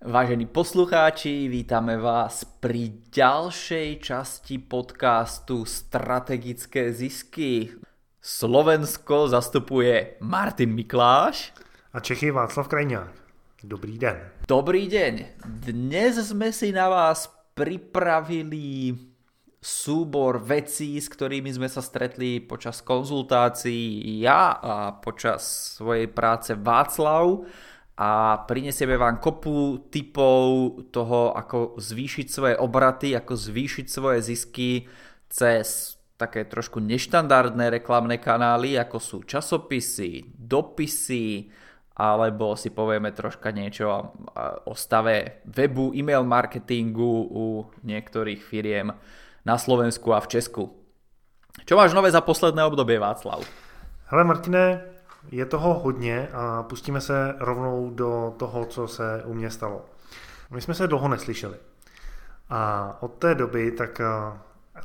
Vážení poslucháči, vítame vás pri ďalšej časti podcastu Strategické zisky. Slovensko zastupuje Martin Mikláš a Čechy Václav Krajňák. Dobrý den. Dobrý deň. Dnes sme si na vás pripravili súbor vecí, s ktorými sme sa stretli počas konzultácií ja a počas svojej práce Václav a prinesieme vám kopu typov toho, ako zvýšiť svoje obraty, ako zvýšiť svoje zisky cez také trošku neštandardné reklamné kanály, ako sú časopisy, dopisy, alebo si povieme troška niečo o stave webu, e-mail marketingu u niektorých firiem na Slovensku a v Česku. Čo máš nové za posledné obdobie, Václav? Hele Martine, je toho hodně a pustíme se rovnou do toho, co se u mě stalo. My jsme se dlouho neslyšeli. A od té doby tak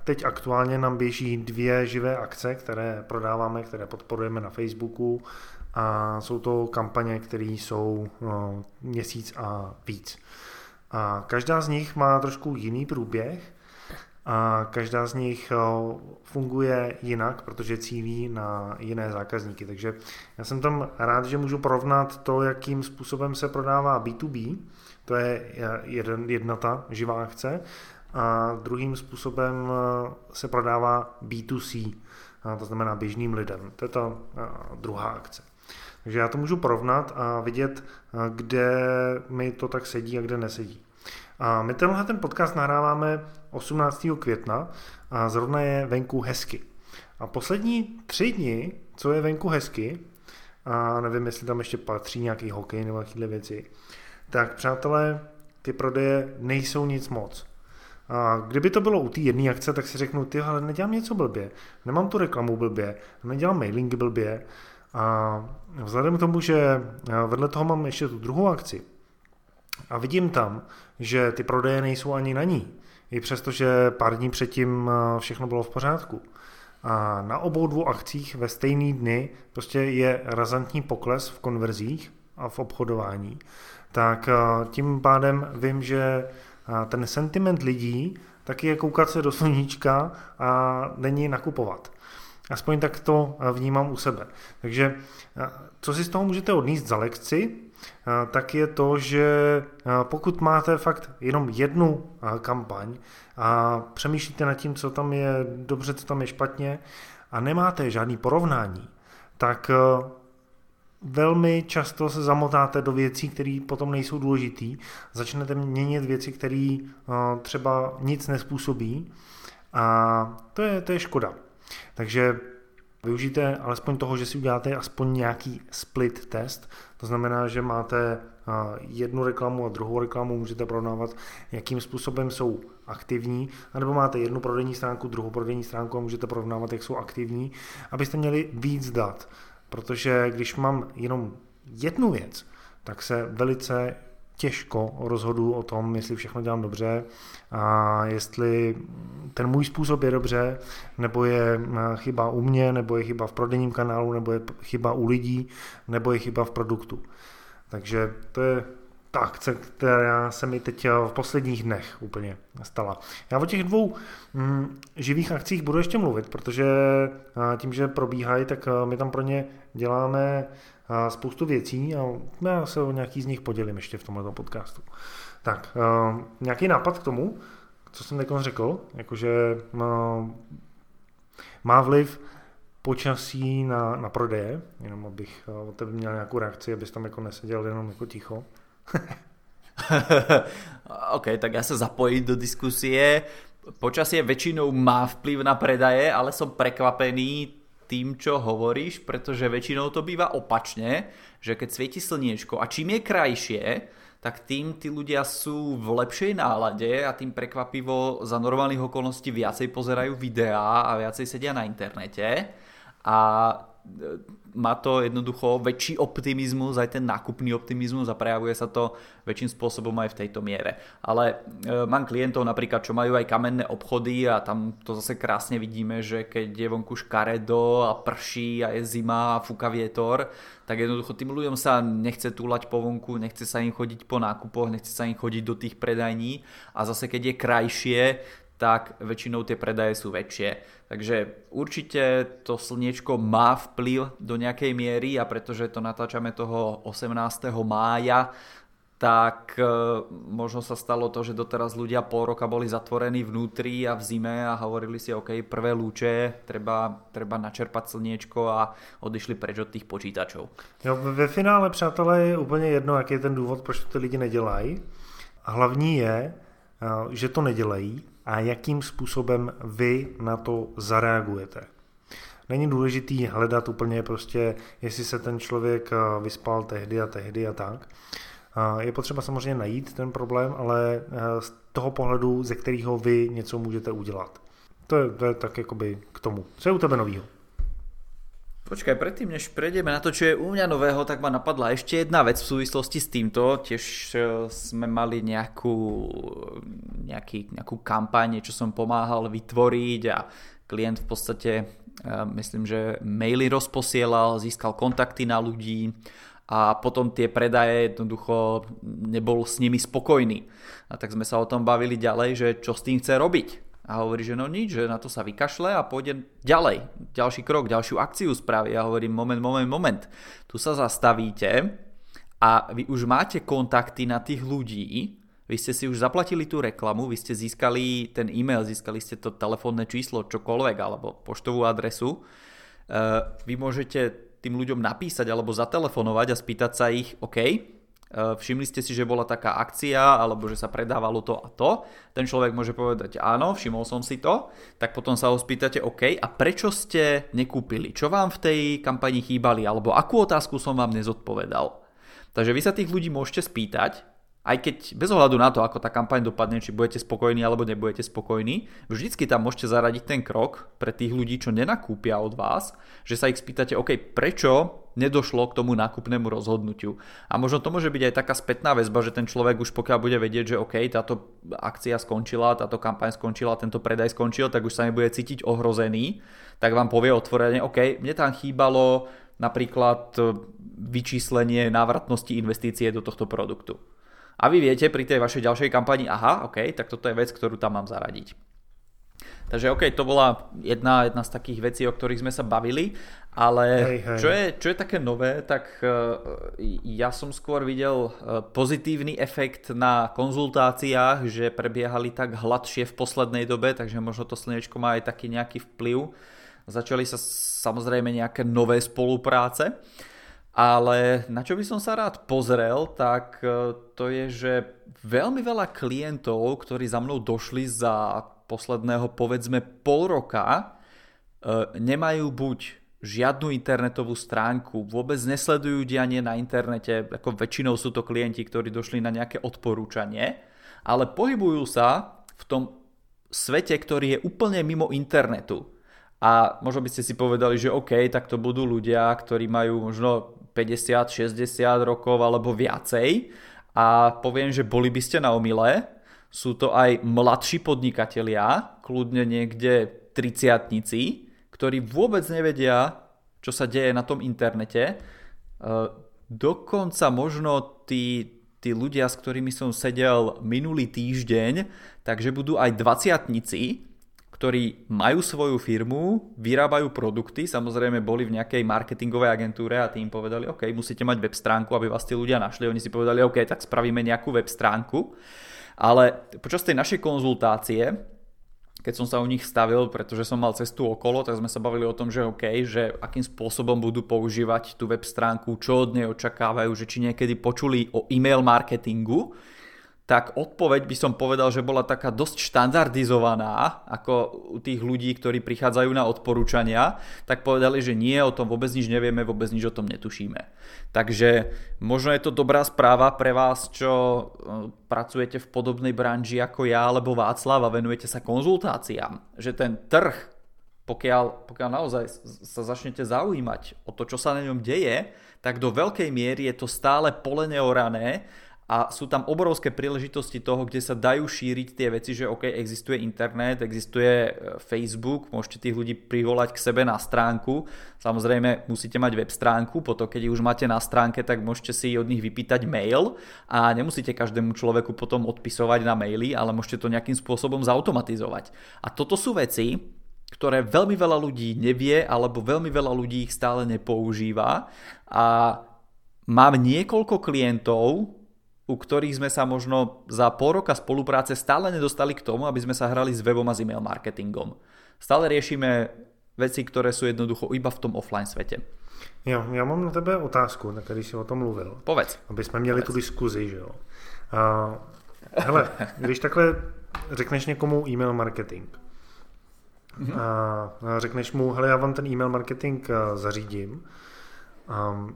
teď aktuálně nám běží dvě živé akce, které prodáváme, které podporujeme na Facebooku a jsou to kampaně, které jsou no, měsíc a víc. A každá z nich má trošku jiný průběh a každá z nich eh, funguje jinak, protože cílí na jiné zákazníky. Takže já jsem tam rád, že můžu porovnat to, jakým způsobem se prodává B2B, to je jeden, jedna ta živá akce, a druhým způsobem eh, se prodává B2C, to znamená běžným lidem. To je ta eh, druhá akce. Takže já to můžu porovnat a vidět, kde mi to tak sedí a kde nesedí. A my tenhle ten podcast nahráváme 18. května a zrovna je venku hezky. A poslední tři dny, co je venku hezky, a nevím, jestli tam ještě patří nějaký hokej nebo takovéhle věci, tak přátelé, ty prodeje nejsou nic moc. A kdyby to bylo u té jedné akce, tak si řeknu, ty ale nedělám něco blbě, nemám tu reklamu blbě, nedělám mailingy blbě. A vzhledem k tomu, že vedle toho mám ještě tu druhou akci, a vidím tam, že ty prodeje nejsou ani na ní, i přesto, že pár dní předtím eh, všechno bylo v pořádku. A na obou dvou akcích ve stejný dny prostě je razantní pokles v konverzích a v obchodování. Tak eh, tím pádem vím, že eh, ten sentiment lidí taky je koukat se do sluníčka a není nakupovat. Aspoň tak to vnímám u sebe. Takže co si z toho můžete odníst za lekci, tak je to, že pokud máte fakt jenom jednu kampaň a přemýšlíte nad tím, co tam je dobře, co tam je špatně a nemáte žádný porovnání, tak velmi často se zamotáte do věcí, které potom nejsou důležitý. Začnete měnit věci, které třeba nic nespůsobí a to je, to je škoda. Takže využijte alespoň toho, že si uděláte aspoň nějaký split test, to znamená, že máte jednu reklamu a druhou reklamu, můžete porovnávat, jakým způsobem jsou aktivní, anebo máte jednu prodejní stránku, druhou prodejní stránku a můžete porovnávat, jak jsou aktivní, abyste měli víc dat. Protože když mám jenom jednu věc, tak se velice těžko rozhodu o tom, jestli všechno dělám dobře a jestli ten můj způsob je dobře, nebo je eh, chyba u mě, nebo je chyba v prodejním kanálu, nebo je chyba u lidí, nebo je chyba v produktu. Takže to je ta akce, která se mi teď eh, v posledních dnech úplně stala. Já o těch dvou hm, živých akcích budu ještě mluvit, protože eh, tím, že probíhají, tak my tam pro ně děláme spoustu věcí a já se o nějaký z nich podělím ještě v tomto podcastu. Tak, uh, nějaký nápad k tomu, co jsem teď řekl, jakože uh, má vliv počasí na, na prodeje, jenom abych uh, od tebe měl nějakou reakci, abys tam jako neseděl jenom jako ticho. OK, tak ja sa zapojím do diskusie. Počasie väčšinou má vplyv na predaje, ale som prekvapený tým, čo hovoríš, pretože väčšinou to býva opačne, že keď svieti slniečko a čím je krajšie, tak tým tí ľudia sú v lepšej nálade a tým prekvapivo za normálnych okolností viacej pozerajú videá a viacej sedia na internete. A má to jednoducho väčší optimizmus, aj ten nákupný optimizmus a prejavuje sa to väčším spôsobom aj v tejto miere. Ale e, mám klientov napríklad, čo majú aj kamenné obchody a tam to zase krásne vidíme, že keď je vonku škaredo a prší a je zima a fúka vietor, tak jednoducho tým ľuďom sa nechce túlať po vonku, nechce sa im chodiť po nákupoch, nechce sa im chodiť do tých predajní a zase keď je krajšie, tak väčšinou tie predaje sú väčšie. Takže určite to slniečko má vplyv do nejakej miery a pretože to natáčame toho 18. mája, tak e, možno sa stalo to, že doteraz ľudia pol roka boli zatvorení vnútri a v zime a hovorili si, OK, prvé lúče, treba, treba načerpať slniečko a odišli preč od tých počítačov. Jo, ve finále, přátelé, je úplně jedno, jaký je ten důvod, proč to lidi nedělají. Hlavní je, e, že to nedělají a jakým způsobem vy na to zareagujete. Není důležitý hledat úplně prostě, jestli se ten člověk eh, vyspal tehdy a tehdy a tak. Je potřeba samozřejmě najít ten problém, ale eh, z toho pohledu, ze kterého vy něco můžete udělat. To je, to je tak jakoby k tomu. Co je u tebe novýho? Počkaj, predtým než prejdeme na to, čo je u mňa nového, tak ma napadla ešte jedna vec v súvislosti s týmto. Tiež e, sme mali nejakú, nejaký, nejakú kampaň, čo som pomáhal vytvoriť a klient v podstate, e, myslím, že maily rozposielal, získal kontakty na ľudí a potom tie predaje jednoducho nebol s nimi spokojný. A tak sme sa o tom bavili ďalej, že čo s tým chce robiť a hovorí, že no nič, že na to sa vykašle a pôjde ďalej. Ďalší krok, ďalšiu akciu spraví. Ja hovorím, moment, moment, moment. Tu sa zastavíte a vy už máte kontakty na tých ľudí, vy ste si už zaplatili tú reklamu, vy ste získali ten e-mail, získali ste to telefónne číslo, čokoľvek, alebo poštovú adresu. E, vy môžete tým ľuďom napísať alebo zatelefonovať a spýtať sa ich, OK, Eh, všimli ste si, že bola taká akcia alebo že sa predávalo to a to, ten človek môže povedať áno, všimol som si to, tak potom sa ho spýtate OK a prečo ste nekúpili, čo vám v tej kampani chýbali? Alebo akú otázku som vám nezodpovedal. Takže vy sa tých ľudí môžete spýtať aj keď bez ohľadu na to, ako tá kampaň dopadne, či budete spokojní alebo nebudete spokojní, vždycky tam môžete zaradiť ten krok pre tých ľudí, čo nenakúpia od vás, že sa ich spýtate, OK, prečo nedošlo k tomu nákupnému rozhodnutiu. A možno to môže byť aj taká spätná väzba, že ten človek už pokiaľ bude vedieť, že OK, táto akcia skončila, táto kampaň skončila, tento predaj skončil, tak už sa nebude cítiť ohrozený, tak vám povie otvorene, OK, mne tam chýbalo napríklad vyčíslenie návratnosti investície do tohto produktu. A vy viete pri tej vašej ďalšej kampani, aha, OK, tak toto je vec, ktorú tam mám zaradiť. Takže OK, to bola jedna, jedna z takých vecí, o ktorých sme sa bavili, ale hej, hej. Čo, je, čo je také nové, tak uh, ja som skôr videl uh, pozitívny efekt na konzultáciách, že prebiehali tak hladšie v poslednej dobe, takže možno to slnečko má aj taký nejaký vplyv. Začali sa samozrejme nejaké nové spolupráce. Ale na čo by som sa rád pozrel, tak e, to je, že veľmi veľa klientov, ktorí za mnou došli za posledného povedzme pol roka, e, nemajú buď žiadnu internetovú stránku, vôbec nesledujú dianie na internete, ako väčšinou sú to klienti, ktorí došli na nejaké odporúčanie, ale pohybujú sa v tom svete, ktorý je úplne mimo internetu. A možno by ste si povedali, že OK, tak to budú ľudia, ktorí majú možno 50, 60 rokov alebo viacej a poviem, že boli by ste na omile. Sú to aj mladší podnikatelia, kľudne niekde 30 ktorí vôbec nevedia, čo sa deje na tom internete. E, dokonca možno tí, tí ľudia, s ktorými som sedel minulý týždeň, takže budú aj 20 ktorí majú svoju firmu, vyrábajú produkty, samozrejme boli v nejakej marketingovej agentúre a tým povedali, OK, musíte mať web stránku, aby vás tí ľudia našli. Oni si povedali, OK, tak spravíme nejakú web stránku. Ale počas tej našej konzultácie, keď som sa u nich stavil, pretože som mal cestu okolo, tak sme sa bavili o tom, že OK, že akým spôsobom budú používať tú web stránku, čo od nej očakávajú, že či niekedy počuli o e-mail marketingu, tak odpoveď by som povedal, že bola taká dosť štandardizovaná, ako u tých ľudí, ktorí prichádzajú na odporúčania, tak povedali, že nie, o tom vôbec nič nevieme, vôbec nič o tom netušíme. Takže možno je to dobrá správa pre vás, čo e, pracujete v podobnej branži ako ja alebo Václav a venujete sa konzultáciám, že ten trh pokiaľ, pokiaľ naozaj sa začnete zaujímať o to, čo sa na ňom deje, tak do veľkej miery je to stále pole neorané a sú tam obrovské príležitosti toho, kde sa dajú šíriť tie veci, že OK, existuje internet, existuje e, Facebook, môžete tých ľudí privolať k sebe na stránku. Samozrejme, musíte mať web stránku, potom keď už máte na stránke, tak môžete si od nich vypýtať mail a nemusíte každému človeku potom odpisovať na maily, ale môžete to nejakým spôsobom zautomatizovať. A toto sú veci, ktoré veľmi veľa ľudí nevie, alebo veľmi veľa ľudí ich stále nepoužíva. A mám niekoľko klientov, u ktorých sme sa možno za pol roka spolupráce stále nedostali k tomu, aby sme sa hrali s webom a s e-mail marketingom. Stále riešime veci, ktoré sú jednoducho iba v tom offline svete. Jo, já mám na tebe otázku, na který jsi o tom mluvil. Povedz. Aby jsme měli Povedz. tu diskuzi, že jo. A, hele, když takhle řekneš někomu e-mail marketing mm-hmm. a řekneš mu, hele, já vám ten e-mail marketing eh, zařídím, um,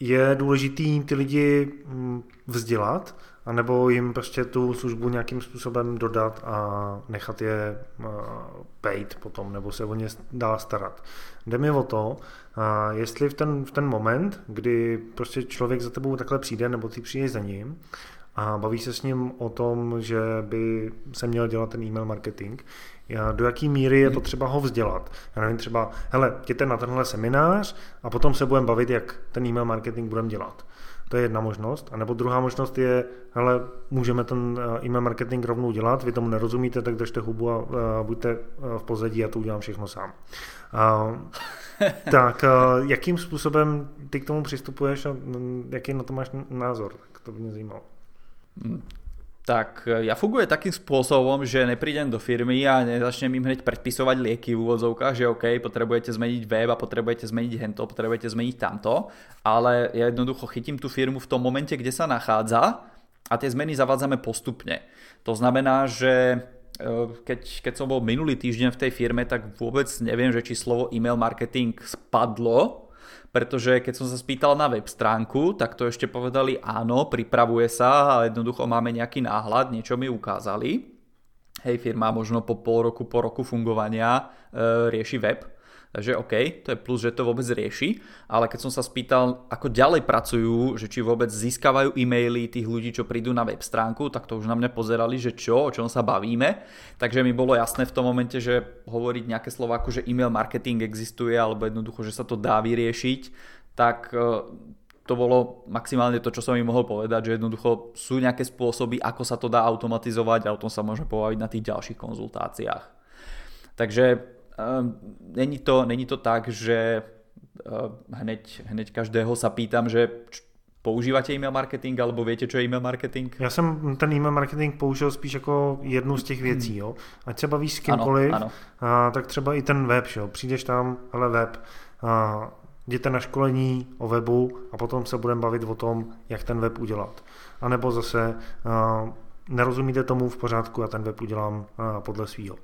je důležitý ty lidi hm, vzdělat, anebo jim prostě tu službu nějakým způsobem dodat a nechat je pejt potom, nebo se o ně dál starat. Jde mi o to, jestli v ten, v ten moment, kdy prostě člověk za tebou takhle přijde, nebo ty přijdeš za ním, a baví se s ním o tom, že by se měl dělat ten e-mail marketing, do jaký míry je potřeba ho vzdělat. Já nevím, třeba, hele, jděte na tenhle seminář a potom se budeme bavit, jak ten e-mail marketing budeme dělat. To je jedna možnost. A nebo druhá možnost je, hele, můžeme ten eh, e-mail marketing rovnou dělat, vy tomu nerozumíte, tak držte hubu a, a buďte eh, v pozadí a to udělám všechno sám. A, tak jakým způsobem ty k tomu přistupuješ a mm, jaký na to máš názor? Tak to by mě zajímalo. Mm, tak e, ja funguje takým spôsobom, že neprídem do firmy a nezačnem im hneď predpisovať lieky v úvodzovkách, že OK, potrebujete zmeniť web a potrebujete zmeniť hento, potrebujete zmeniť tamto, ale ja jednoducho chytím tú firmu v tom momente, kde sa nachádza a tie zmeny zavádzame postupne. To znamená, že e, keď, keď som bol minulý týždeň v tej firme, tak vôbec neviem, že či slovo e-mail marketing spadlo pretože keď som sa spýtal na web stránku, tak to ešte povedali áno, pripravuje sa a jednoducho máme nejaký náhľad, niečo mi ukázali. Hej, firma možno po pol roku, po roku fungovania e, rieši web, Takže OK, to je plus, že to vôbec rieši, ale keď som sa spýtal, ako ďalej pracujú, že či vôbec získavajú e-maily tých ľudí, čo prídu na web stránku, tak to už na mňa pozerali, že čo, o čom sa bavíme. Takže mi bolo jasné v tom momente, že hovoriť nejaké slovo ako, že e-mail marketing existuje, alebo jednoducho, že sa to dá vyriešiť, tak e, to bolo maximálne to, čo som im mohol povedať, že jednoducho sú nejaké spôsoby, ako sa to dá automatizovať a o tom sa môžeme pobaviť na tých ďalších konzultáciách. Takže není to, není to tak, že ehm, hneď, hneď každého sa pýtam, že používáte e-mail marketing, alebo viete, čo je e-mail marketing? Já jsem ten e-mail marketing použil spíš jako jednu z těch věcí. Jo. Ať se bavíš s kýmkoliv, ano, ano. A, tak třeba i ten web. Jo. Přijdeš tam, ale web, a, jděte na školení o webu a potom se budeme bavit o tom, jak ten web udělat. A nebo zase a, nerozumíte tomu v pořádku a ten web udělám podle svýho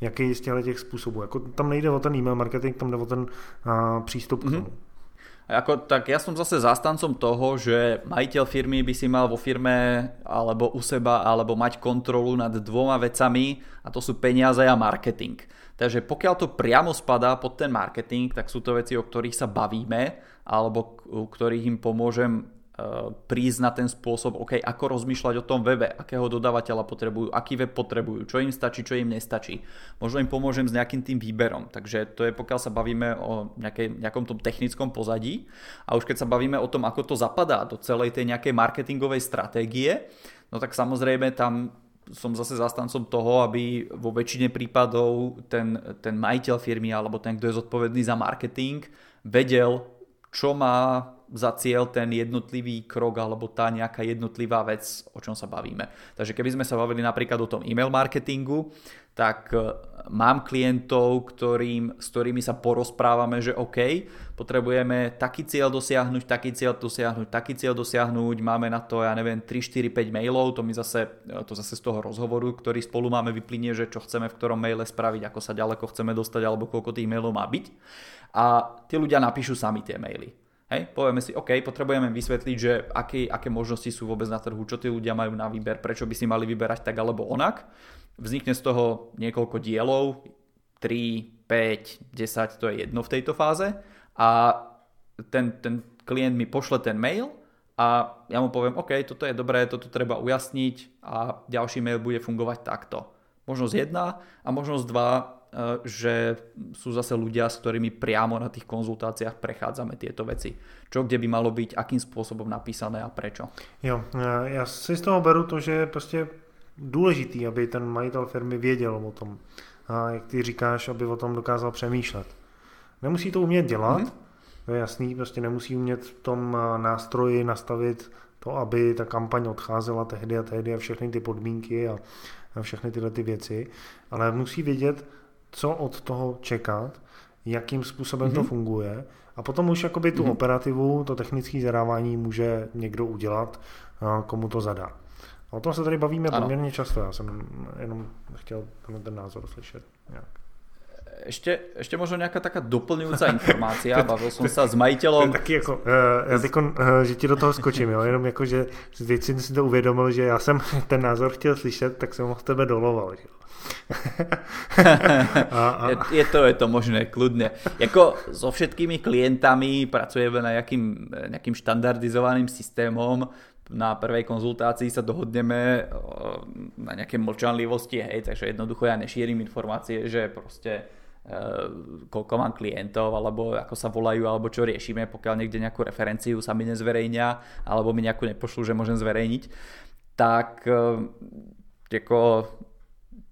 jaký z těch způsobů. Jako tam nejde o ten e-mail marketing, tam jde o ten a, přístup mm-hmm. k mhm. tomu. Ako, tak ja som zase zástancom toho, že majiteľ firmy by si mal vo firme alebo u seba alebo mať kontrolu nad dvoma vecami a to sú peniaze a marketing. Takže pokiaľ to priamo spadá pod ten marketing, tak sú to veci, o ktorých sa bavíme alebo u ktorých im pomôžem prísť na ten spôsob, OK, ako rozmýšľať o tom webe, akého dodávateľa potrebujú, aký web potrebujú, čo im stačí, čo im nestačí. Možno im pomôžem s nejakým tým výberom. Takže to je pokiaľ sa bavíme o nejakej, nejakom tom technickom pozadí. A už keď sa bavíme o tom, ako to zapadá do celej tej nejakej marketingovej stratégie, no tak samozrejme tam som zase zastancom toho, aby vo väčšine prípadov ten, ten majiteľ firmy alebo ten, kto je zodpovedný za marketing, vedel, čo má za cieľ ten jednotlivý krok alebo tá nejaká jednotlivá vec, o čom sa bavíme. Takže keby sme sa bavili napríklad o tom e-mail marketingu, tak e, mám klientov, ktorým, s ktorými sa porozprávame, že OK, potrebujeme taký cieľ dosiahnuť, taký cieľ dosiahnuť, taký cieľ dosiahnuť, máme na to, ja neviem, 3, 4, 5 mailov, to mi zase, e, to zase z toho rozhovoru, ktorý spolu máme, vyplynie, že čo chceme v ktorom maile spraviť, ako sa ďaleko chceme dostať, alebo koľko tých mailov má byť. A tí ľudia napíšu sami tie maily. Hej, povieme si, OK, potrebujeme vysvetliť, že aké, aké možnosti sú vôbec na trhu, čo tí ľudia majú na výber, prečo by si mali vyberať tak alebo onak. Vznikne z toho niekoľko dielov, 3, 5, 10, to je jedno v tejto fáze a ten, ten klient mi pošle ten mail a ja mu poviem, OK, toto je dobré, toto treba ujasniť a ďalší mail bude fungovať takto. Možnosť jedna a možnosť dva, že sú zase ľudia, s ktorými priamo na tých konzultáciách prechádzame tieto veci. Čo kde by malo byť, akým spôsobom napísané a prečo. Jo, já si z toho beru to, že je prostě důležitý, aby ten majitel firmy věděl o tom. A jak ty říkáš, aby o tom dokázal přemýšlet. Nemusí to umět dělat, mm-hmm. to je jasný, prostě nemusí umět v tom nástroji nastavit to, aby ta kampaň odcházela tehdy a tehdy a všechny ty podmínky a, a všechny tyhle ty věci, ale musí vědět, co od toho čekat, jakým způsobem mm-hmm. to mhm. funguje a potom už jakoby tu mm-hmm. operativu, to technické zadávání může někdo udělat, komu to zadá. O tom se tady bavíme ano. poměrně často, já jsem jenom chtěl ten názor slyšet. Nějak. Ešte, ešte možno nejaká taká doplňujúca informácia, bavil som sa s majiteľom. Taky jako, uh, já tyko, uh, že ti do toho skočím, jo, jenom jako, že teď jsem si to uvědomil, že já jsem ten názor chtěl slyšet, tak jsem ho v tebe doloval. Že? a, a... Je, je, to, je to možné, kľudne. Jako so všetkými klientami pracujeme na nejakým, nejakým štandardizovaným systémom, na prvej konzultácii sa dohodneme na nejaké mlčanlivosti, hej, takže jednoducho ja nešírim informácie, že proste koľko mám klientov, alebo ako sa volajú, alebo čo riešime, pokiaľ niekde nejakú referenciu sa mi nezverejnia, alebo mi nejakú nepošlu, že môžem zverejniť, tak e, ako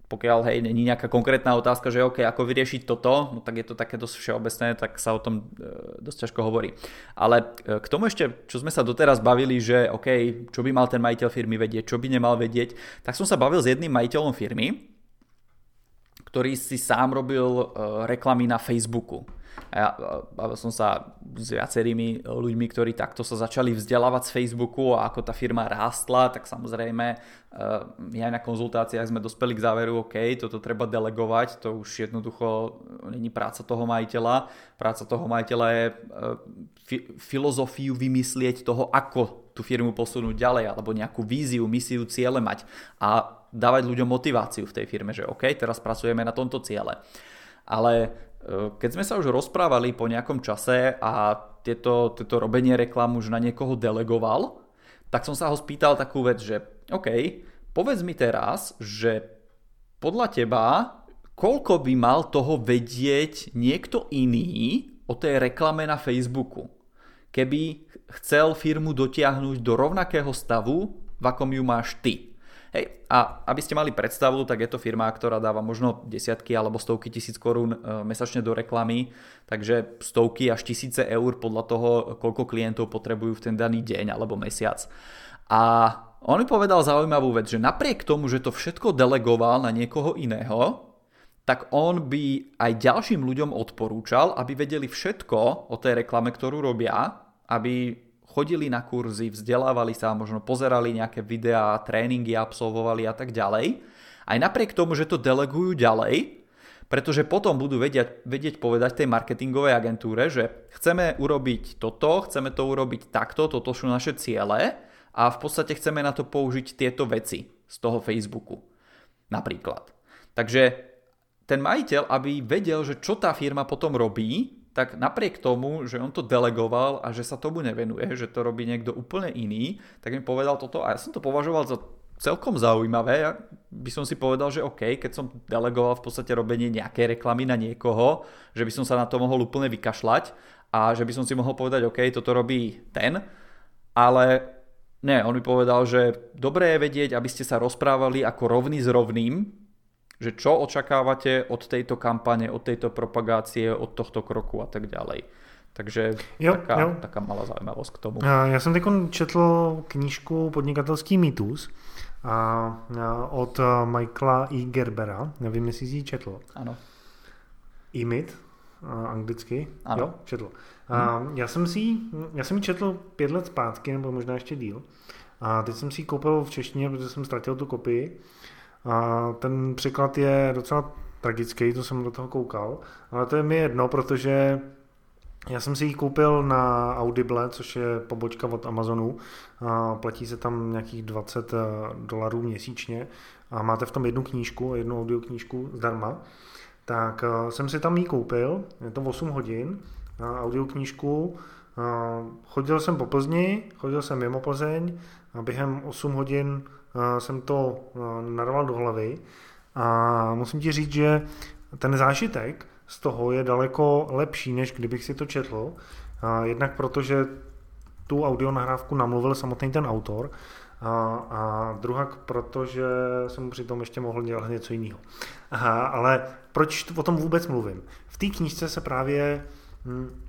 pokiaľ hej, není nejaká konkrétna otázka, že OK, ako vyriešiť toto, no tak je to také dosť všeobecné, tak sa o tom e, dosť ťažko hovorí. Ale k tomu ešte, čo sme sa doteraz bavili, že OK, čo by mal ten majiteľ firmy vedieť, čo by nemal vedieť, tak som sa bavil s jedným majiteľom firmy, ktorý si sám robil e, reklamy na Facebooku. A ja bavil som sa s viacerými ľuďmi, ktorí takto sa začali vzdelávať z Facebooku a ako tá firma rástla, tak samozrejme aj na konzultáciách sme dospeli k záveru, OK, toto treba delegovať, to už jednoducho není práca toho majiteľa. Práca toho majiteľa je fi- filozofiu vymyslieť toho, ako tú firmu posunúť ďalej, alebo nejakú víziu, misiu, ciele mať a dávať ľuďom motiváciu v tej firme, že OK, teraz pracujeme na tomto ciele. Ale keď sme sa už rozprávali po nejakom čase a tieto, tieto robenie reklam už na niekoho delegoval, tak som sa ho spýtal takú vec, že OK, povedz mi teraz, že podľa teba, koľko by mal toho vedieť niekto iný o tej reklame na Facebooku, keby chcel firmu dotiahnuť do rovnakého stavu, v akom ju máš ty. Hej, a aby ste mali predstavu, tak je to firma, ktorá dáva možno desiatky alebo stovky tisíc korún e, mesačne do reklamy, takže stovky až tisíce eur podľa toho, koľko klientov potrebujú v ten daný deň alebo mesiac. A on mi povedal zaujímavú vec, že napriek tomu, že to všetko delegoval na niekoho iného, tak on by aj ďalším ľuďom odporúčal, aby vedeli všetko o tej reklame, ktorú robia, aby chodili na kurzy, vzdelávali sa, možno pozerali nejaké videá, tréningy absolvovali a tak ďalej. Aj napriek tomu, že to delegujú ďalej, pretože potom budú vedieť, vedieť povedať tej marketingovej agentúre, že chceme urobiť toto, chceme to urobiť takto, toto sú naše ciele a v podstate chceme na to použiť tieto veci z toho Facebooku. Napríklad. Takže ten majiteľ, aby vedel, že čo tá firma potom robí, tak napriek tomu, že on to delegoval a že sa tomu nevenuje, že to robí niekto úplne iný, tak mi povedal toto a ja som to považoval za celkom zaujímavé. Ja by som si povedal, že OK, keď som delegoval v podstate robenie nejakej reklamy na niekoho, že by som sa na to mohol úplne vykašľať a že by som si mohol povedať, OK, toto robí ten, ale ne, on mi povedal, že dobré je vedieť, aby ste sa rozprávali ako rovný s rovným, že čo očakávate od tejto kampane, od tejto propagácie, od tohto kroku a tak ďalej. Takže jo, taká, jo. taká malá zaujímavosť k tomu. Já jsem teď četl knížku Podnikatelský mýtus a, od Michaela E. Gerbera. Nevím, jestli jsi ji četl. Ano. E-myth, anglicky. Ano. Jo, četl. A hmm. já, jsem si, já jsem ji četl pět let zpátky, nebo možná ještě díl. A teď jsem si ji koupil v češtině, protože jsem ztratil tu kopii. A ten překlad je docela tragický, to jsem do toho koukal, ale to je mi jedno, protože já jsem si ji koupil na Audible, což je pobočka od Amazonu. A platí se tam nějakých 20 dolarů měsíčně a máte v tom jednu knížku, jednu audioknížku zdarma. tak jsem si tam ji koupil, je to 8 hodin, audioknížku, chodil jsem po Plzni, chodil jsem mimo Plzeň a během 8 hodin jsem to narval do hlavy a musím ti říct, že ten zážitek z toho je daleko lepší, než kdybych si to četl. Jednak protože tu audio nahrávku namluvil samotný ten autor a, a druhak, protože jsem přitom ještě mohl dělat něco jiného. Ale proč o tom vůbec mluvím? V té knížce se právě hm,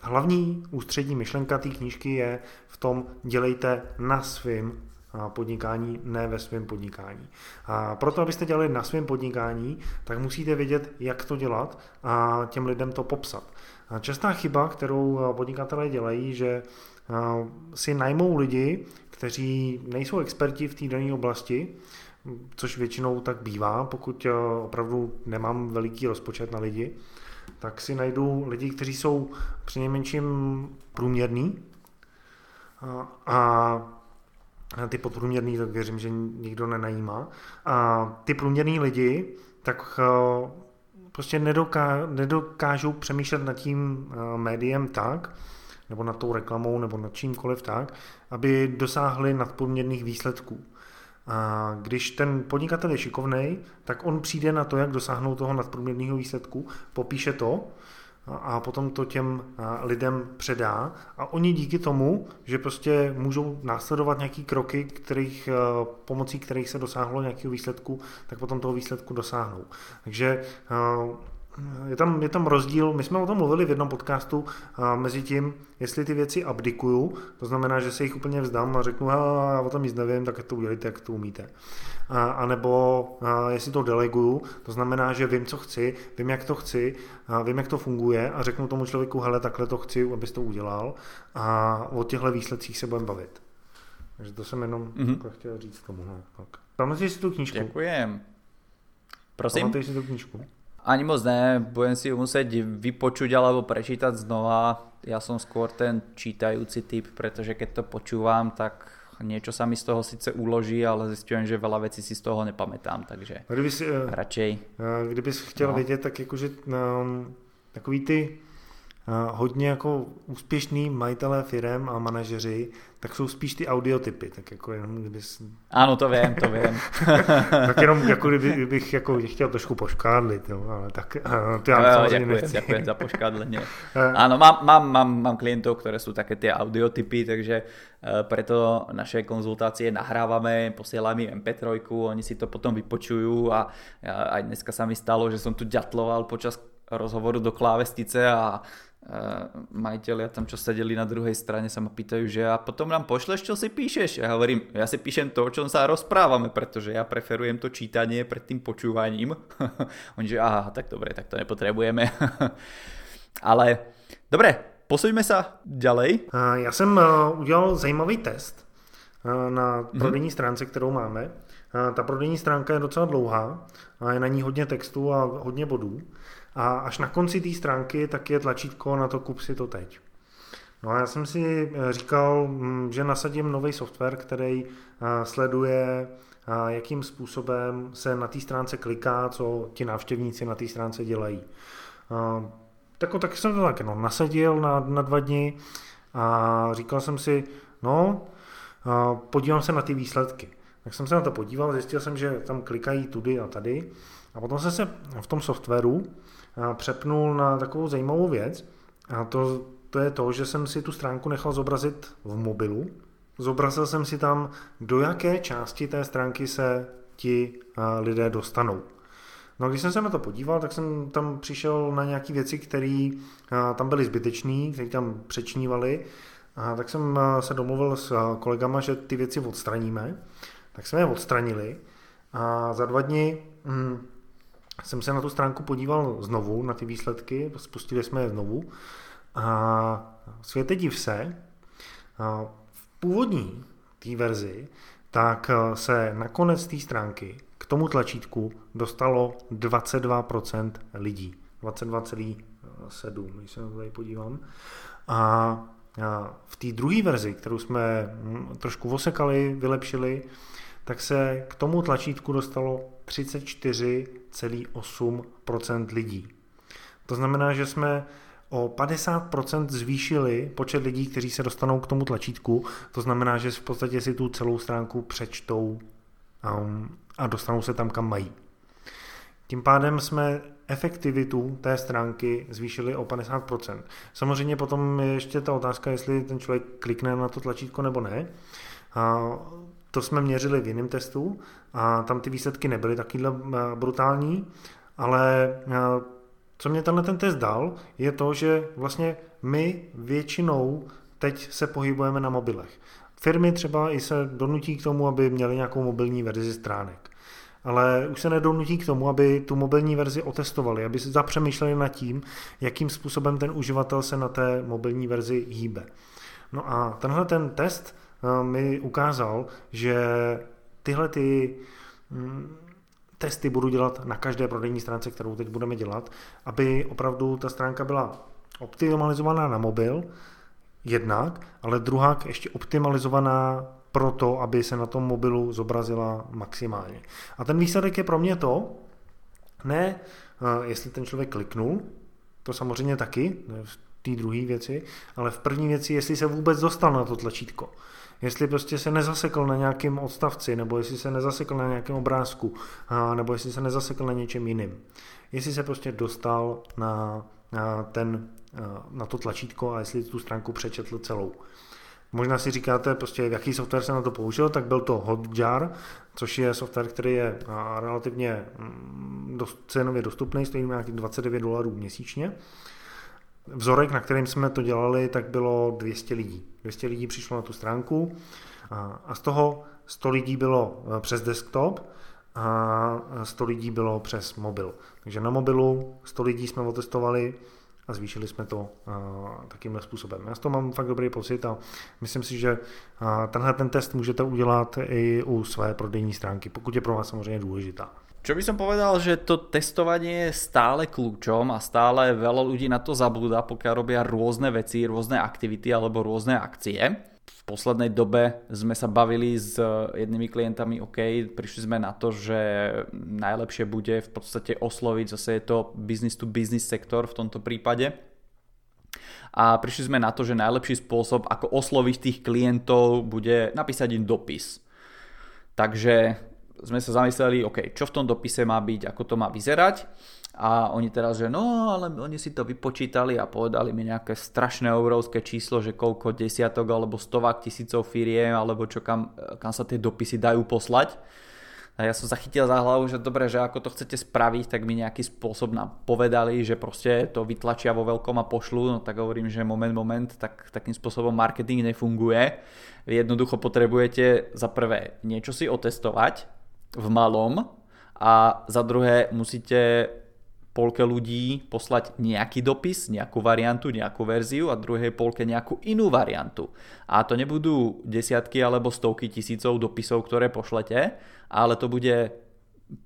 hlavní ústřední myšlenka té knížky je v tom dělejte na svým podnikání, ne ve svém podnikání. A proto, abyste dělali na svém podnikání, tak musíte vědět, jak to dělat a těm lidem to popsat. A častá chyba, kterou podnikatelé dělají, že si najmou lidi, kteří nejsou experti v té dané oblasti, což většinou tak bývá, pokud opravdu nemám veliký rozpočet na lidi, tak si najdu lidi, kteří jsou přinejmenším průměrný a, a ty podprůměrný, tak věřím, že nikdo nenajímá. A ty průměrní lidi, tak eh, prostě nedoká, nedokážou přemýšlet nad tím eh, médiem tak, nebo nad tou reklamou, nebo nad čímkoliv tak, aby dosáhli nadprůměrných výsledků. A když ten podnikatel je šikovný, tak on přijde na to, jak dosáhnout toho nadprůměrného výsledku, popíše to a potom to těm lidem předá a oni díky tomu, že prostě můžou následovat nějaký kroky, kterých, pomocí kterých se dosáhlo nějakého výsledku, tak potom toho výsledku dosáhnou. Takže je tam, je tam rozdíl, my jsme o tom mluvili v jednom podcastu a mezi tím, jestli ty věci abdikuju, to znamená, že se jich úplně vzdám a řeknu, a já o tom nic nevím, tak to udělejte, jak to umíte. A, a nebo a jestli to deleguju, to znamená, že vím, co chci, vím, jak to chci, a vím, jak to funguje a řeknu tomu člověku, hele, takhle to chci, abys to udělal a o těchto výsledcích se budeme bavit. Takže to jsem jenom mm-hmm. chtěl říct tomu. No, tak. Pamatuješ si tu knížku? Děkujem. Prosím? Pamatuješ si tu knížku? Ani moc ne, budem si ju musieť vypočuť alebo prečítať znova. Ja som skôr ten čítajúci typ, pretože keď to počúvam, tak niečo sa mi z toho síce uloží, ale zistujem, že veľa vecí si z toho nepamätám, takže kdyby si, uh, radšej. Uh, kdybys chtěl no. vědět, tak jakože um, takový ty hodně jako úspěšný majitelé firem a manažeři, tak jsou spíš ty audiotypy, tak jako jenom kdybys... Ano, to vím, to vím. tak jenom jako kdybych jako chtěl trošku poškádlit, jo, ale tak uh, to já samozřejmě ďakujem, nechci. ďakujem za poškádlenie. Áno, mám, mám, mám, mám klientov, ktoré sú také tie audiotypy, takže preto naše konzultácie nahrávame, posielame im MP3, oni si to potom vypočujú a aj dneska sa mi stalo, že som tu ďatloval počas rozhovoru do klávestice a majiteľia tam, čo sedeli na druhej strane, sa ma pýtajú, že a potom nám pošleš, čo si píšeš? Ja hovorím, ja si píšem to, o čom sa rozprávame, pretože ja preferujem to čítanie pred tým počúvaním. Oni, že aha, tak dobre, tak to nepotrebujeme. Ale dobre, posuňme sa ďalej. Já jsem udělal zajímavý test na mhm. prodejní stránce, kterou máme. Ta prodejní stránka je docela dlouhá a je na ní hodně textu a hodně bodů. A až na konci té stránky tak je tlačítko na to kup si to teď. No a já jsem si eh, říkal, hm, že nasadím nový software, který eh, sleduje, eh, jakým způsobem se na té stránce kliká, co ti návštěvníci na té stránce dělají. Tak, tak jsem to tak no, nasadil na, na dva dny a říkal jsem si, no, podívám se na ty výsledky. Tak jsem se na to podíval, zjistil jsem, že tam klikají tudy a tady. A potom jsem se v tom softwaru přepnul na takovou zajímavou věc. A to, to je to, že jsem si tu stránku nechal zobrazit v mobilu. Zobrazil jsem si tam, do jaké části té stránky se ti lidé dostanou. No a když jsem se na to podíval, tak jsem tam přišel na nějaké věci, které tam byly zbytečné, které tam přečnívaly. A tak jsem se domluvil s kolegama, že ty věci odstraníme. Tak jsme je odstranili a za dva dny hm, jsem se na tu stránku podíval znovu, na ty výsledky, spustili jsme je znovu a světe div se, v původní té verzi, tak se na konec té stránky k tomu tlačítku dostalo 22% lidí. 22,7, když se na to tady podívám. A v té druhé verzi, kterou jsme hm, trošku osekali, vylepšili, tak se k tomu tlačítku dostalo 34,8% lidí. To znamená, že jsme o 50% zvýšili počet lidí, kteří se dostanou k tomu tlačítku. To znamená, že v podstatě si tu celou stránku přečtou um, a dostanou se tam, kam mají. Tím pádem jsme efektivitu té stránky zvýšili o 50%. Samozřejmě potom je ještě ta otázka, jestli ten člověk klikne na to tlačítko nebo ne. A to jsme měřili v jiném testu a tam ty výsledky nebyly takýhle eh, brutální, ale eh, co mě tenhle ten test dal, je to, že vlastně my většinou teď se pohybujeme na mobilech. Firmy třeba i se donutí k tomu, aby měly nějakou mobilní verzi stránek. Ale už se nedonutí k tomu, aby tu mobilní verzi otestovali, aby si zapřemýšleli nad tím, jakým způsobem ten uživatel se na té mobilní verzi hýbe. No a tenhle ten test mi ukázal, že tyhle ty mm, testy budu dělat na každé prodejní stránce, kterou teď budeme dělat, aby opravdu ta stránka byla optimalizovaná na mobil, jednak, ale druhá ještě optimalizovaná pro to, aby se na tom mobilu zobrazila maximálně. A ten výsledek je pro mě to, ne eh, jestli ten člověk kliknul, to samozřejmě taky, v té druhé věci, ale v první věci, jestli se vůbec dostal na to tlačítko. Jestli prostě se nezasekl na nějakém odstavci, nebo jestli se nezasekl na nějakém obrázku, nebo jestli se nezasekl na něčem jiným. Jestli se prostě dostal na, na, ten, na to tlačítko a jestli tu stránku přečetl celou. Možná si říkáte, prostě, jaký software jsem na to použil, tak byl to Hotjar, což je software, který je relativně mm, cenově dostupný, stojí nějaký 29 dolarů měsíčně. Vzorek, na kterým jsme to dělali, tak bylo 200 lidí. 200 lidí přišlo na tu stránku a z toho 100 lidí bylo e, přes desktop a 100 lidí bylo přes mobil. Takže na mobilu 100 lidí jsme otestovali a zvýšili jsme to takýmhle způsobem. Já z toho mám fakt dobrý pocit a myslím si, že tenhle ten test můžete udělat i u své prodejní stránky, pokud je pro vás samozřejmě důležitá. Čo by som povedal, že to testovanie je stále kľúčom a stále veľa ľudí na to zabúda, pokiaľ robia rôzne veci, rôzne aktivity alebo rôzne akcie. V poslednej dobe sme sa bavili s jednými klientami, OK, prišli sme na to, že najlepšie bude v podstate osloviť, zase je to business to business sektor v tomto prípade, a prišli sme na to, že najlepší spôsob, ako osloviť tých klientov, bude napísať im dopis. Takže sme sa zamysleli, OK, čo v tom dopise má byť, ako to má vyzerať. A oni teraz, že no, ale oni si to vypočítali a povedali mi nejaké strašné obrovské číslo, že koľko desiatok alebo stovák tisícov firiem, alebo čo kam, kam sa tie dopisy dajú poslať. A ja som sa chytil za hlavu, že dobre, že ako to chcete spraviť, tak mi nejaký spôsob nám povedali, že proste to vytlačia vo veľkom a pošlu, no tak hovorím, že moment, moment, tak takým spôsobom marketing nefunguje. Vy jednoducho potrebujete za prvé niečo si otestovať, v malom a za druhé musíte polke ľudí poslať nejaký dopis, nejakú variantu, nejakú verziu a druhej polke nejakú inú variantu. A to nebudú desiatky alebo stovky tisícov dopisov, ktoré pošlete, ale to bude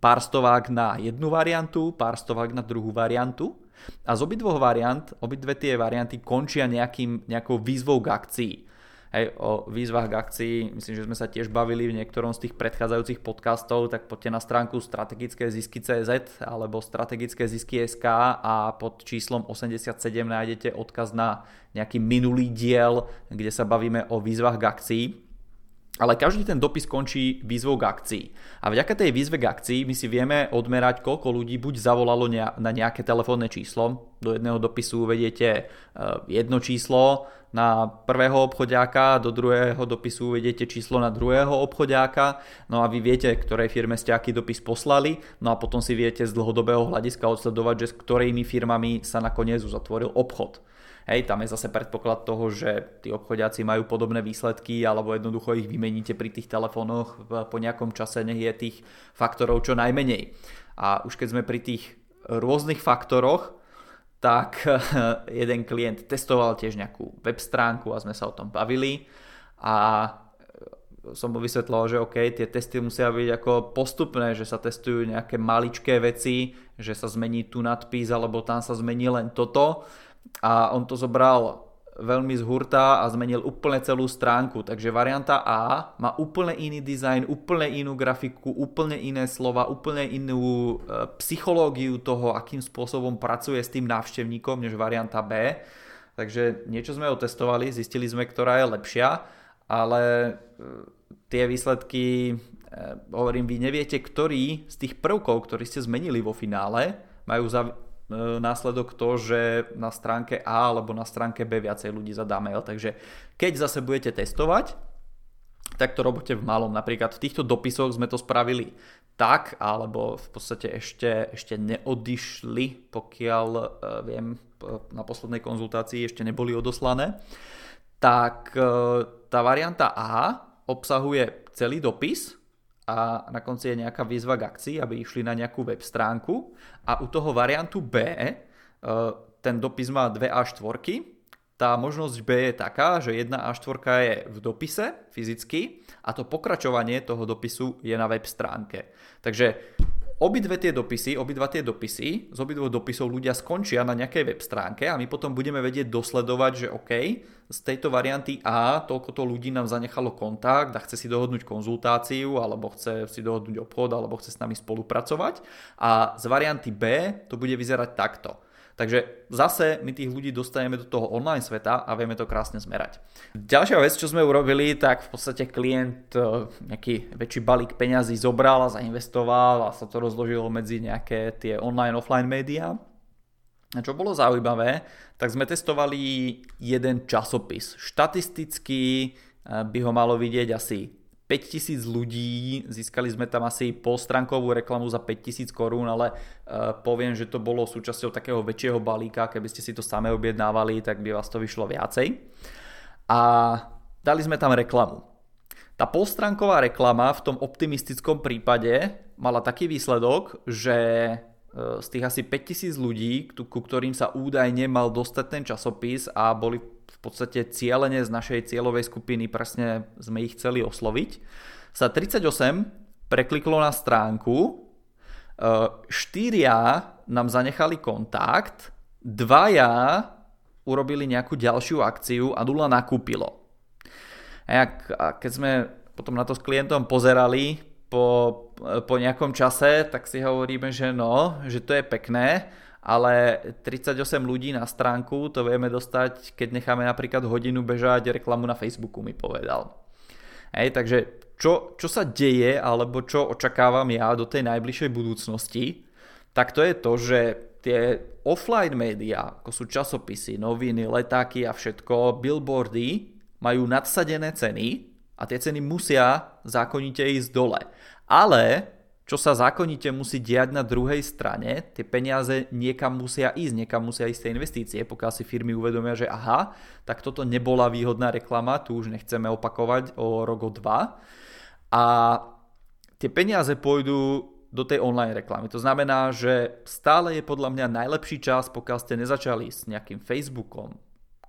pár stovák na jednu variantu, pár stovák na druhú variantu. A z obidvoch variant, obidve tie varianty končia nejakým, nejakou výzvou k akcii. Hej, o výzvach k akcii, myslím, že sme sa tiež bavili v niektorom z tých predchádzajúcich podcastov, tak poďte na stránku strategické zisky CZ alebo strategické zisky SK a pod číslom 87 nájdete odkaz na nejaký minulý diel, kde sa bavíme o výzvach k akcii. Ale každý ten dopis končí výzvou k akcii. A vďaka tej výzve k akcii my si vieme odmerať, koľko ľudí buď zavolalo na nejaké telefónne číslo. Do jedného dopisu uvediete eh, jedno číslo, na prvého obchodiáka, do druhého dopisu uvediete číslo na druhého obchodiáka, no a vy viete, ktorej firme ste aký dopis poslali, no a potom si viete z dlhodobého hľadiska odsledovať, že s ktorými firmami sa nakoniec uzatvoril obchod. Hej, tam je zase predpoklad toho, že tí obchodiaci majú podobné výsledky alebo jednoducho ich vymeníte pri tých telefónoch po nejakom čase, nech je tých faktorov čo najmenej. A už keď sme pri tých rôznych faktoroch, tak jeden klient testoval tiež nejakú web stránku a sme sa o tom bavili a som mu vysvetlil, že OK, tie testy musia byť ako postupné, že sa testujú nejaké maličké veci, že sa zmení tu nadpis alebo tam sa zmení len toto a on to zobral veľmi zhurtá a zmenil úplne celú stránku. Takže varianta A má úplne iný dizajn, úplne inú grafiku, úplne iné slova, úplne inú e, psychológiu toho, akým spôsobom pracuje s tým návštevníkom, než varianta B. Takže niečo sme otestovali, zistili sme, ktorá je lepšia, ale e, tie výsledky, e, hovorím, vy neviete, ktorý z tých prvkov, ktorý ste zmenili vo finále, majú za, následok to, že na stránke A alebo na stránke B viacej ľudí zadá mail. Takže keď zase budete testovať, tak to robíte v malom. Napríklad v týchto dopisoch sme to spravili tak, alebo v podstate ešte, ešte neodišli, pokiaľ uh, viem, na poslednej konzultácii ešte neboli odoslané. Tak uh, tá varianta A obsahuje celý dopis, a na konci je nejaká výzva k akcii, aby išli na nejakú web stránku a u toho variantu B e, ten dopis má 2 A4, tá možnosť B je taká, že 1 A4 je v dopise fyzicky a to pokračovanie toho dopisu je na web stránke. Takže obidve tie dopisy, obidva tie dopisy, z obidvoch dopisov ľudia skončia na nejakej web stránke a my potom budeme vedieť dosledovať, že OK, z tejto varianty A toľko to ľudí nám zanechalo kontakt a chce si dohodnúť konzultáciu, alebo chce si dohodnúť obchod, alebo chce s nami spolupracovať. A z varianty B to bude vyzerať takto. Takže zase my tých ľudí dostaneme do toho online sveta a vieme to krásne zmerať. Ďalšia vec, čo sme urobili, tak v podstate klient e, nejaký väčší balík peňazí zobral a zainvestoval a sa to rozložilo medzi nejaké tie online offline médiá. A čo bolo zaujímavé, tak sme testovali jeden časopis. Štatisticky e, by ho malo vidieť asi 5000 ľudí, získali sme tam asi polstránkovú reklamu za 5000 korún, ale uh, poviem, že to bolo súčasťou takého väčšieho balíka, keby ste si to same objednávali, tak by vás to vyšlo viacej. A dali sme tam reklamu. Tá polstránková reklama v tom optimistickom prípade mala taký výsledok, že e, z tých asi 5000 ľudí, ku ktorým sa údajne mal dostať ten časopis a boli v podstate cieľene z našej cieľovej skupiny presne sme ich chceli osloviť, sa 38 prekliklo na stránku, 4 e, nám zanechali kontakt, dvaja urobili nejakú ďalšiu akciu a nula nakúpilo. A keď sme potom na to s klientom pozerali po, po nejakom čase, tak si hovoríme, že no, že to je pekné, ale 38 ľudí na stránku to vieme dostať, keď necháme napríklad hodinu bežať reklamu na Facebooku, mi povedal. Hej, takže čo, čo sa deje, alebo čo očakávam ja do tej najbližšej budúcnosti, tak to je to, že tie offline médiá, ako sú časopisy, noviny, letáky a všetko, billboardy, majú nadsadené ceny a tie ceny musia zákonite ísť dole. Ale čo sa zákonite musí diať na druhej strane, tie peniaze niekam musia ísť, niekam musia ísť tie investície, pokiaľ si firmy uvedomia, že aha, tak toto nebola výhodná reklama, tu už nechceme opakovať o rok o dva. A tie peniaze pôjdu do tej online reklamy. To znamená, že stále je podľa mňa najlepší čas, pokiaľ ste nezačali s nejakým Facebookom,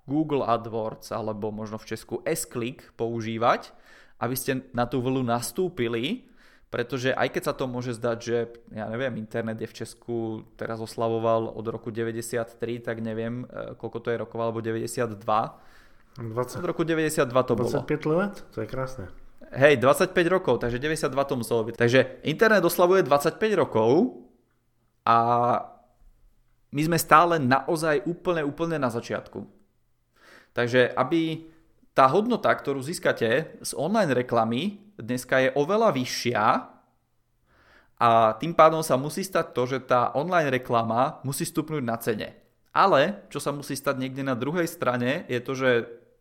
Google AdWords alebo možno v Česku S-Click používať, aby ste na tú vlnu nastúpili pretože aj keď sa to môže zdať, že ja neviem, internet je v Česku teraz oslavoval od roku 93, tak neviem, e, koľko to je rokov, alebo 92. 20. Od roku 92 to 25 bolo. 25 let? To je krásne. Hej, 25 rokov, takže 92 to muselo byť. Takže internet oslavuje 25 rokov a my sme stále naozaj úplne, úplne na začiatku. Takže aby tá hodnota, ktorú získate z online reklamy, dneska je oveľa vyššia a tým pádom sa musí stať to, že tá online reklama musí stupnúť na cene. Ale čo sa musí stať niekde na druhej strane je to, že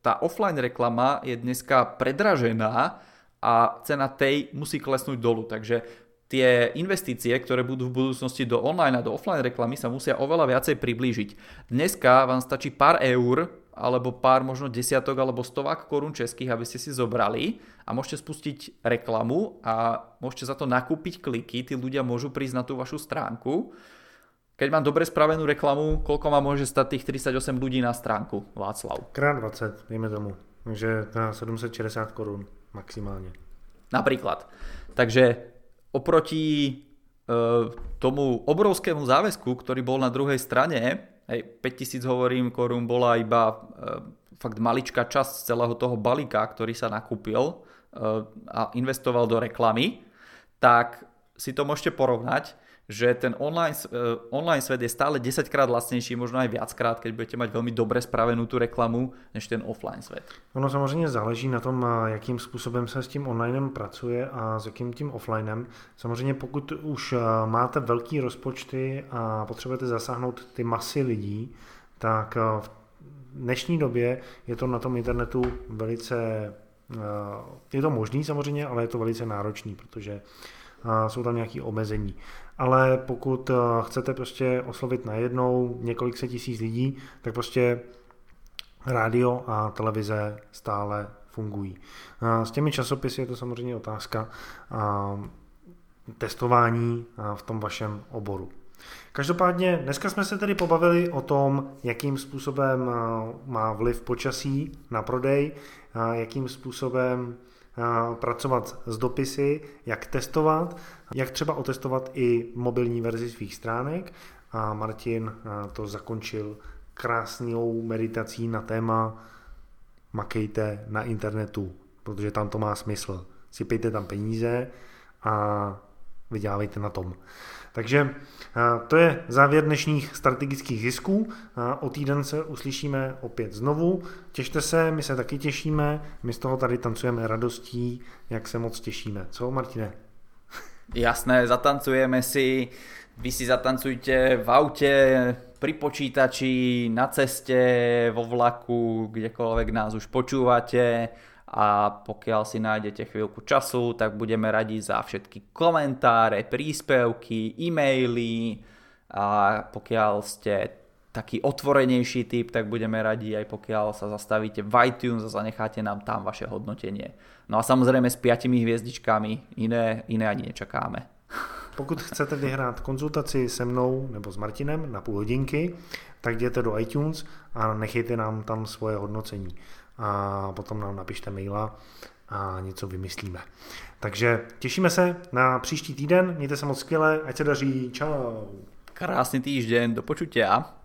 tá offline reklama je dneska predražená a cena tej musí klesnúť dolu. Takže tie investície, ktoré budú v budúcnosti do online a do offline reklamy sa musia oveľa viacej priblížiť. Dneska vám stačí pár eur alebo pár možno desiatok alebo stovák korún českých, aby ste si zobrali a môžete spustiť reklamu a môžete za to nakúpiť kliky, tí ľudia môžu prísť na tú vašu stránku. Keď mám dobre spravenú reklamu, koľko ma môže stať tých 38 ľudí na stránku, Václav? Krát 20, dejme tomu. Takže na 760 korún maximálne. Napríklad. Takže oproti e, tomu obrovskému záväzku, ktorý bol na druhej strane, Hej, 5000 hovorím, korún bola iba e, fakt maličká časť celého toho balíka, ktorý sa nakúpil a investoval do reklamy, tak si to môžete porovnať že ten online, uh, online svet je stále 10 krát lacnější, možno aj viackrát, keď budete mať veľmi dobre spravenú tu reklamu, než ten offline svet. Ono samozřejmě záleží na tom, jakým způsobem se s tím onlinem pracuje a s jakým tím offlinem. Samozřejmě pokud už eh, máte velký rozpočty a potřebujete zasáhnout ty masy lidí, tak v dnešní době je to na tom internetu velice, je to možný samozřejmě, ale je to velice náročný, protože jsou tam nějaké omezení ale pokud eh, chcete prostě oslovit najednou několik set tisíc lidí, tak prostě rádio a televize stále fungují. S těmi časopisy je to samozřejmě otázka testování v tom vašem oboru. Každopádně dneska jsme se tedy pobavili o tom, jakým způsobem eh, má vliv počasí na prodej, jakým způsobem pracovat s dopisy, jak testovat, jak třeba otestovat i mobilní verzi svých stránek a Martin to zakončil krásnou meditací na téma makejte na internetu, protože tam to má smysl. Sypejte tam peníze a vydělávejte na tom. Takže to je závěr dnešních strategických zisků. O týden se uslyšíme opět znovu. Těšte se, my se taky těšíme. My z toho tady tancujeme radostí, jak se moc těšíme. Co, Martine? Jasné, zatancujeme si. Vy si zatancujte v aute, pri počítači, na ceste, vo vlaku, kdekoľvek nás už počúvate a pokiaľ si nájdete chvíľku času, tak budeme radi za všetky komentáre, príspevky, e-maily a pokiaľ ste taký otvorenejší typ, tak budeme radi aj pokiaľ sa zastavíte v iTunes a zanecháte nám tam vaše hodnotenie. No a samozrejme s piatimi hviezdičkami, iné, iné ani nečakáme. Pokud chcete vyhrát konzultaci se mnou nebo s Martinem na půl hodinky, tak jděte do iTunes a nechejte nám tam svoje hodnocení a potom nám napište maila a něco vymyslíme. Takže těšíme se na příští týden, mějte se moc skvěle, ať se daří, čau. Krásný týždeň, do počutia.